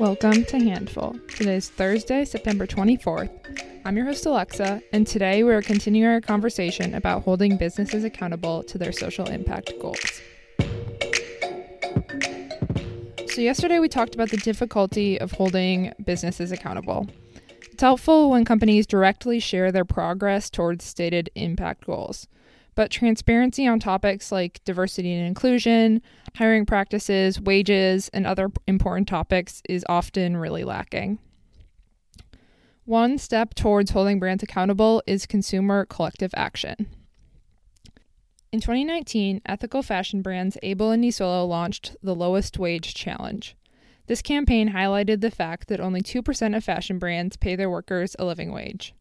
Welcome to Handful. Today is Thursday, September 24th. I'm your host, Alexa, and today we are continuing our conversation about holding businesses accountable to their social impact goals. So, yesterday we talked about the difficulty of holding businesses accountable. It's helpful when companies directly share their progress towards stated impact goals. But transparency on topics like diversity and inclusion, hiring practices, wages, and other important topics is often really lacking. One step towards holding brands accountable is consumer collective action. In 2019, ethical fashion brands Able and Nisolo launched the Lowest Wage Challenge. This campaign highlighted the fact that only 2% of fashion brands pay their workers a living wage.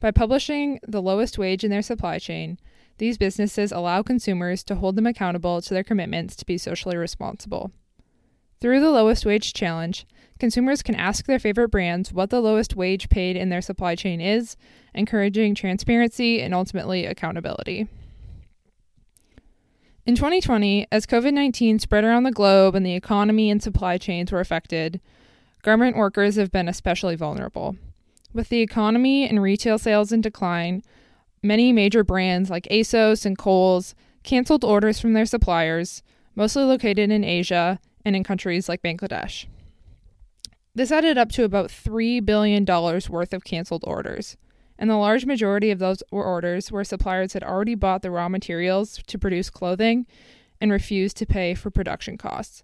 By publishing the lowest wage in their supply chain, these businesses allow consumers to hold them accountable to their commitments to be socially responsible. Through the lowest wage challenge, consumers can ask their favorite brands what the lowest wage paid in their supply chain is, encouraging transparency and ultimately accountability. In 2020, as COVID 19 spread around the globe and the economy and supply chains were affected, garment workers have been especially vulnerable. With the economy and retail sales in decline, Many major brands like ASOS and Kohl's canceled orders from their suppliers, mostly located in Asia and in countries like Bangladesh. This added up to about $3 billion worth of canceled orders, and the large majority of those were orders where suppliers had already bought the raw materials to produce clothing and refused to pay for production costs.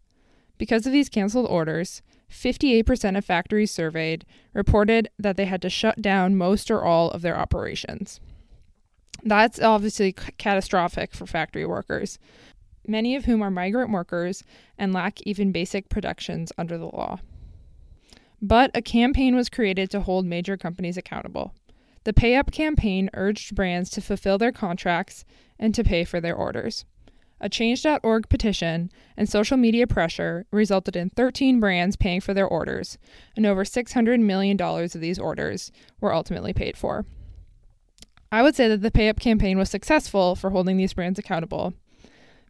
Because of these canceled orders, 58% of factories surveyed reported that they had to shut down most or all of their operations. That's obviously catastrophic for factory workers, many of whom are migrant workers and lack even basic protections under the law. But a campaign was created to hold major companies accountable. The Pay Up campaign urged brands to fulfill their contracts and to pay for their orders. A Change.org petition and social media pressure resulted in 13 brands paying for their orders, and over $600 million of these orders were ultimately paid for. I would say that the Pay Up campaign was successful for holding these brands accountable.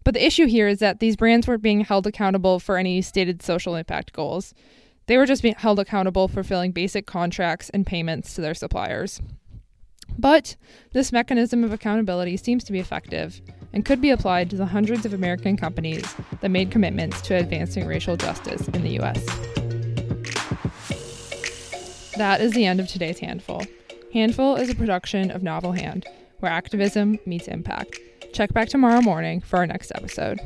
But the issue here is that these brands weren't being held accountable for any stated social impact goals. They were just being held accountable for filling basic contracts and payments to their suppliers. But this mechanism of accountability seems to be effective and could be applied to the hundreds of American companies that made commitments to advancing racial justice in the US. That is the end of today's handful. Handful is a production of Novel Hand, where activism meets impact. Check back tomorrow morning for our next episode.